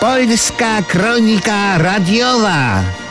Polska Kronika Radiowa.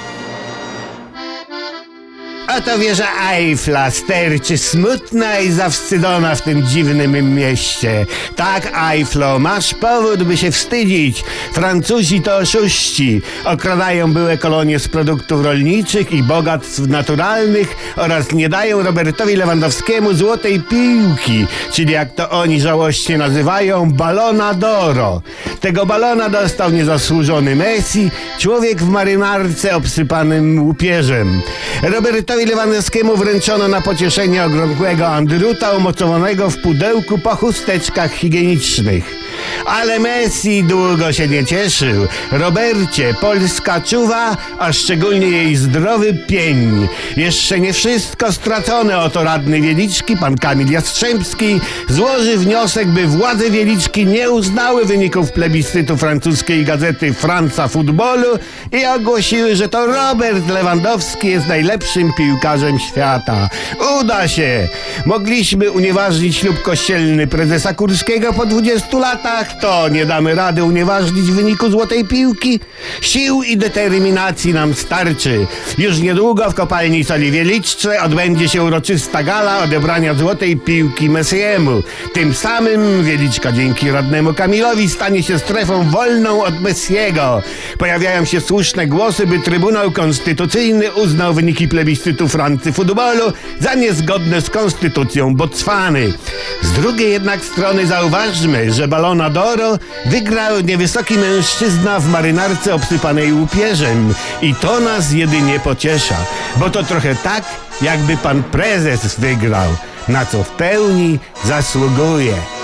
Oto wieża Eiffla sterczy smutna i zawstydzona w tym dziwnym mieście. Tak, Eifflo, masz powód, by się wstydzić. Francuzi to oszuści. Okradają były kolonie z produktów rolniczych i bogactw naturalnych oraz nie dają Robertowi Lewandowskiemu złotej piłki, czyli jak to oni żałośnie nazywają, balona d'oro. Tego balona dostał niezasłużony Messi, człowiek w marynarce obsypanym łupieżem. Robertowi Lewandowskiemu wręczono na pocieszenie okrągłego Andruta umocowanego w pudełku po chusteczkach higienicznych. Ale Messi długo się nie cieszył. Robercie, Polska czuwa, a szczególnie jej zdrowy pień. Jeszcze nie wszystko stracone. Oto radny Wieliczki, pan Kamil Jastrzębski, złoży wniosek, by władze Wieliczki nie uznały wyników plebiscytu francuskiej gazety Franca Futbolu i ogłosiły, że to Robert Lewandowski jest najlepszym piłkarzem świata. Uda się! Mogliśmy unieważnić ślub kościelny prezesa Kurskiego po 20 latach, to nie damy rady unieważnić wyniku złotej piłki. Sił i determinacji nam starczy. Już niedługo w kopalni Soli Wieliczce odbędzie się uroczysta gala odebrania złotej piłki Messiemu. Tym samym Wieliczka dzięki radnemu Kamilowi stanie się strefą wolną od Messiego. Pojawiają się słuszne głosy, by Trybunał Konstytucyjny uznał wyniki plebiscytu Francji futbolu za niezgodne z konstytucją Botswany. Z drugiej jednak strony zauważmy, że balona d'oro wygrał niewysoki mężczyzna w marynarce obsypanej łupieżem i to nas jedynie pociesza, bo to trochę tak, jakby pan prezes wygrał, na co w pełni zasługuje.